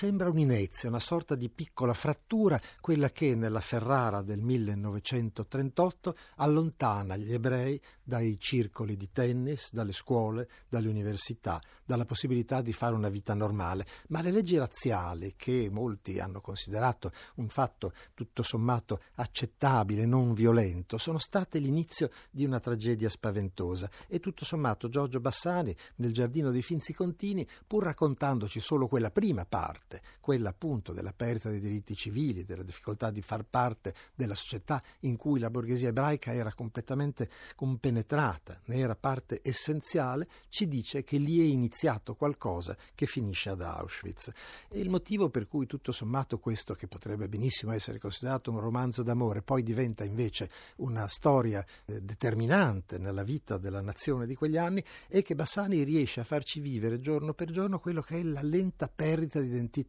sembra un'inezia, una sorta di piccola frattura, quella che nella Ferrara del 1938 allontana gli ebrei dai circoli di tennis, dalle scuole, dalle università, dalla possibilità di fare una vita normale. Ma le leggi razziali, che molti hanno considerato un fatto tutto sommato accettabile, non violento, sono state l'inizio di una tragedia spaventosa e tutto sommato Giorgio Bassani nel Giardino dei Finzi Contini, pur raccontandoci solo quella prima parte, quella appunto della perdita dei diritti civili, della difficoltà di far parte della società in cui la borghesia ebraica era completamente compenetrata, ne era parte essenziale, ci dice che lì è iniziato qualcosa che finisce ad Auschwitz. E il motivo per cui tutto sommato questo, che potrebbe benissimo essere considerato un romanzo d'amore, poi diventa invece una storia eh, determinante nella vita della nazione di quegli anni, è che Bassani riesce a farci vivere giorno per giorno quello che è la lenta perdita di identità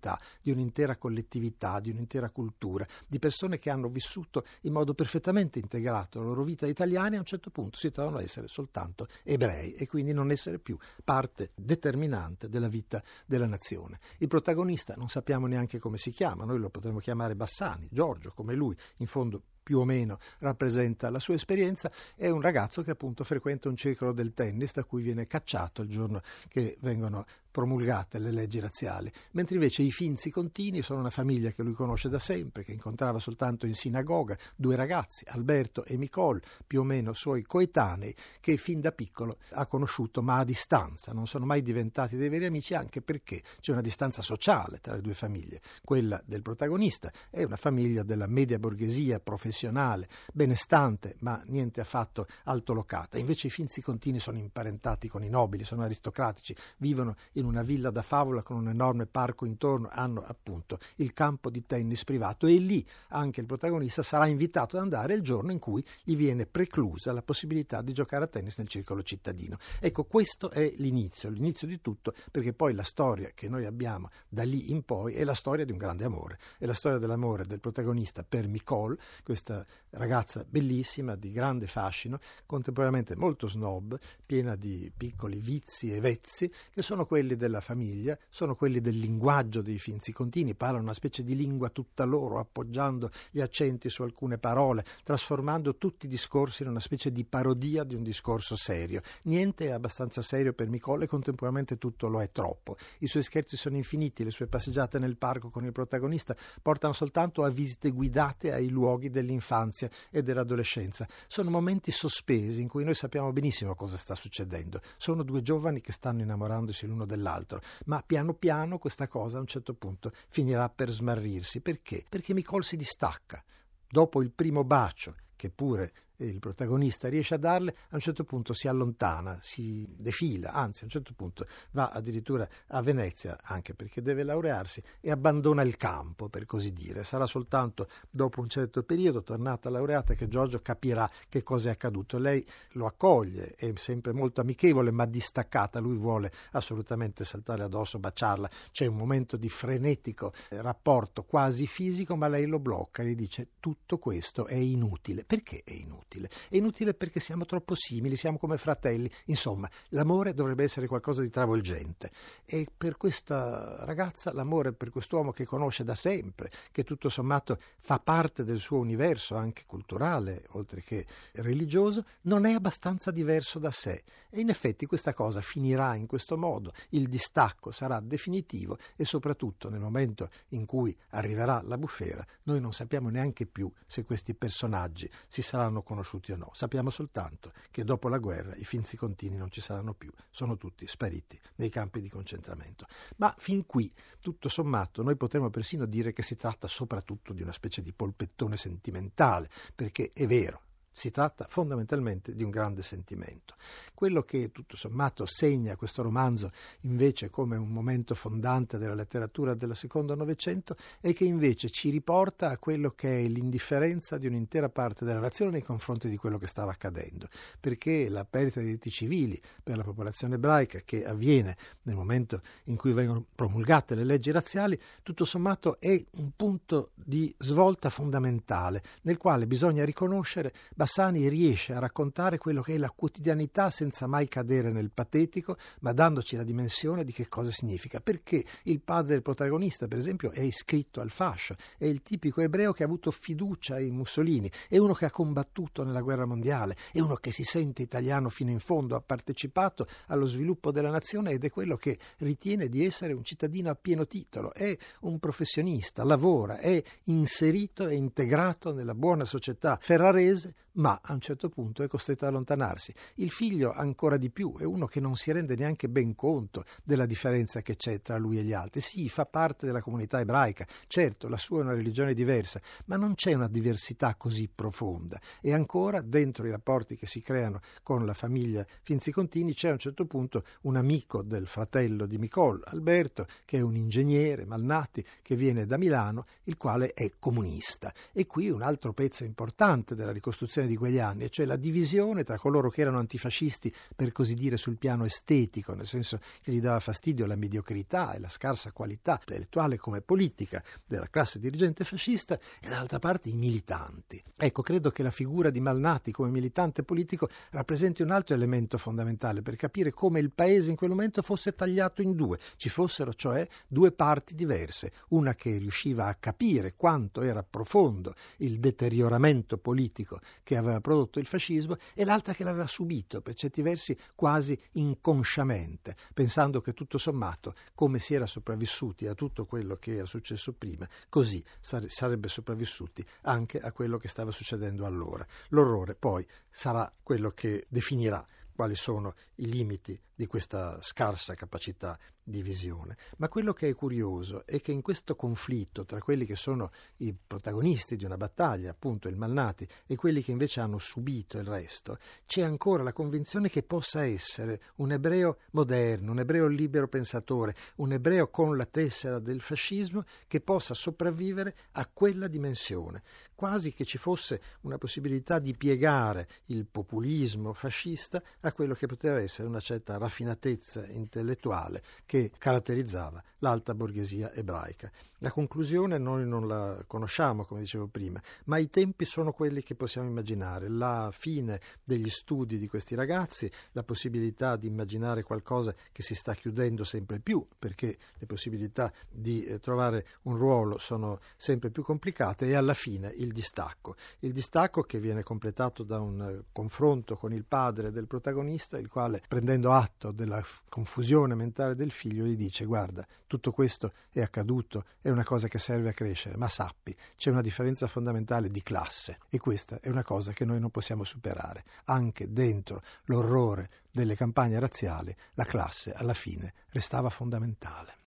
di un'intera collettività, di un'intera cultura, di persone che hanno vissuto in modo perfettamente integrato la loro vita italiana e a un certo punto si trovano a essere soltanto ebrei e quindi non essere più parte determinante della vita della nazione. Il protagonista non sappiamo neanche come si chiama, noi lo potremmo chiamare Bassani, Giorgio, come lui, in fondo più o meno rappresenta la sua esperienza, è un ragazzo che appunto frequenta un circolo del tennis da cui viene cacciato il giorno che vengono promulgate le leggi razziali, mentre invece i Finzi Contini sono una famiglia che lui conosce da sempre, che incontrava soltanto in sinagoga, due ragazzi, Alberto e Nicole, più o meno suoi coetanei, che fin da piccolo ha conosciuto ma a distanza, non sono mai diventati dei veri amici anche perché c'è una distanza sociale tra le due famiglie, quella del protagonista è una famiglia della media borghesia professionale, benestante ma niente affatto altolocata, invece i Finzi Contini sono imparentati con i nobili, sono aristocratici, vivono in in una villa da favola con un enorme parco intorno, hanno appunto il campo di tennis privato e lì anche il protagonista sarà invitato ad andare il giorno in cui gli viene preclusa la possibilità di giocare a tennis nel circolo cittadino. Ecco, questo è l'inizio, l'inizio di tutto, perché poi la storia che noi abbiamo da lì in poi è la storia di un grande amore, è la storia dell'amore del protagonista per Nicole, questa ragazza bellissima, di grande fascino, contemporaneamente molto snob, piena di piccoli vizi e vezzi, che sono quelli quelli della famiglia, sono quelli del linguaggio dei Finzi Contini, parlano una specie di lingua tutta loro, appoggiando gli accenti su alcune parole, trasformando tutti i discorsi in una specie di parodia di un discorso serio. Niente è abbastanza serio per Nicole e contemporaneamente tutto lo è troppo. I suoi scherzi sono infiniti, le sue passeggiate nel parco con il protagonista portano soltanto a visite guidate ai luoghi dell'infanzia e dell'adolescenza. Sono momenti sospesi in cui noi sappiamo benissimo cosa sta succedendo. Sono due giovani che stanno innamorandosi l'uno dell'altro dell'altro, ma piano piano questa cosa a un certo punto finirà per smarrirsi. Perché? Perché Micol si distacca. Dopo il primo bacio, che pure il protagonista riesce a darle, a un certo punto si allontana, si defila, anzi a un certo punto va addirittura a Venezia, anche perché deve laurearsi, e abbandona il campo, per così dire. Sarà soltanto dopo un certo periodo, tornata laureata, che Giorgio capirà che cosa è accaduto. Lei lo accoglie, è sempre molto amichevole, ma distaccata, lui vuole assolutamente saltare addosso, baciarla. C'è un momento di frenetico rapporto quasi fisico, ma lei lo blocca, gli dice tutto questo è inutile. Perché è inutile? Inutile. È inutile perché siamo troppo simili, siamo come fratelli. Insomma, l'amore dovrebbe essere qualcosa di travolgente. E per questa ragazza, l'amore per quest'uomo che conosce da sempre, che tutto sommato fa parte del suo universo, anche culturale, oltre che religioso, non è abbastanza diverso da sé. E in effetti questa cosa finirà in questo modo. Il distacco sarà definitivo e soprattutto nel momento in cui arriverà la bufera, noi non sappiamo neanche più se questi personaggi si saranno conosciuti conosciuti o no. Sappiamo soltanto che dopo la guerra i finzi contini non ci saranno più, sono tutti spariti nei campi di concentramento. Ma fin qui, tutto sommato, noi potremmo persino dire che si tratta soprattutto di una specie di polpettone sentimentale, perché è vero, si tratta fondamentalmente di un grande sentimento. Quello che tutto sommato segna questo romanzo invece come un momento fondante della letteratura del secondo Novecento è che invece ci riporta a quello che è l'indifferenza di un'intera parte della nazione nei confronti di quello che stava accadendo, perché la perdita dei diritti civili per la popolazione ebraica che avviene nel momento in cui vengono promulgate le leggi razziali, tutto sommato è un punto di svolta fondamentale nel quale bisogna riconoscere Bassani riesce a raccontare quello che è la quotidianità senza mai cadere nel patetico, ma dandoci la dimensione di che cosa significa. Perché il padre del protagonista, per esempio, è iscritto al fascio, è il tipico ebreo che ha avuto fiducia in Mussolini, è uno che ha combattuto nella guerra mondiale, è uno che si sente italiano fino in fondo, ha partecipato allo sviluppo della nazione ed è quello che ritiene di essere un cittadino a pieno titolo, è un professionista, lavora, è inserito e integrato nella buona società ferrarese, ma a un certo punto è costretto ad allontanarsi. Il figlio ancora di più, è uno che non si rende neanche ben conto della differenza che c'è tra lui e gli altri. Sì, fa parte della comunità ebraica, certo, la sua è una religione diversa, ma non c'è una diversità così profonda. E ancora, dentro i rapporti che si creano con la famiglia Finzi-Contini, c'è a un certo punto un amico del fratello di Micol, Alberto, che è un ingegnere, Malnati, che viene da Milano, il quale è comunista. E qui un altro pezzo importante della ricostruzione rivoluzione di quegli anni, cioè la divisione tra coloro che erano antifascisti per così dire sul piano estetico, nel senso che gli dava fastidio la mediocrità e la scarsa qualità intellettuale come politica della classe dirigente fascista e dall'altra parte i militanti. Ecco, credo che la figura di Malnati come militante politico rappresenti un altro elemento fondamentale per capire come il paese in quel momento fosse tagliato in due, ci fossero cioè due parti diverse, una che riusciva a capire quanto era profondo il deterioramento politico che aveva prodotto il fascismo e l'altra che l'aveva subito, per certi versi quasi inconsciamente, pensando che tutto sommato, come si era sopravvissuti a tutto quello che era successo prima, così sarebbe sopravvissuti anche a quello che stava succedendo allora. L'orrore poi sarà quello che definirà quali sono i limiti di questa scarsa capacità di visione. Ma quello che è curioso è che in questo conflitto tra quelli che sono i protagonisti di una battaglia, appunto il Malnati, e quelli che invece hanno subito il resto, c'è ancora la convinzione che possa essere un ebreo moderno, un ebreo libero pensatore, un ebreo con la tessera del fascismo che possa sopravvivere a quella dimensione, quasi che ci fosse una possibilità di piegare il populismo fascista a quello che poteva essere una certa raffinatezza intellettuale che caratterizzava l'alta borghesia ebraica. La conclusione noi non la conosciamo, come dicevo prima, ma i tempi sono quelli che possiamo immaginare. La fine degli studi di questi ragazzi, la possibilità di immaginare qualcosa che si sta chiudendo sempre più, perché le possibilità di eh, trovare un ruolo sono sempre più complicate, e alla fine il distacco. Il distacco che viene completato da un eh, confronto con il padre del protagonista, il quale, prendendo atto della confusione mentale del figlio, gli dice: Guarda, tutto questo è accaduto, è una cosa che serve a crescere, ma sappi, c'è una differenza fondamentale di classe e questa è una cosa che noi non possiamo superare. Anche dentro l'orrore delle campagne razziali, la classe alla fine restava fondamentale.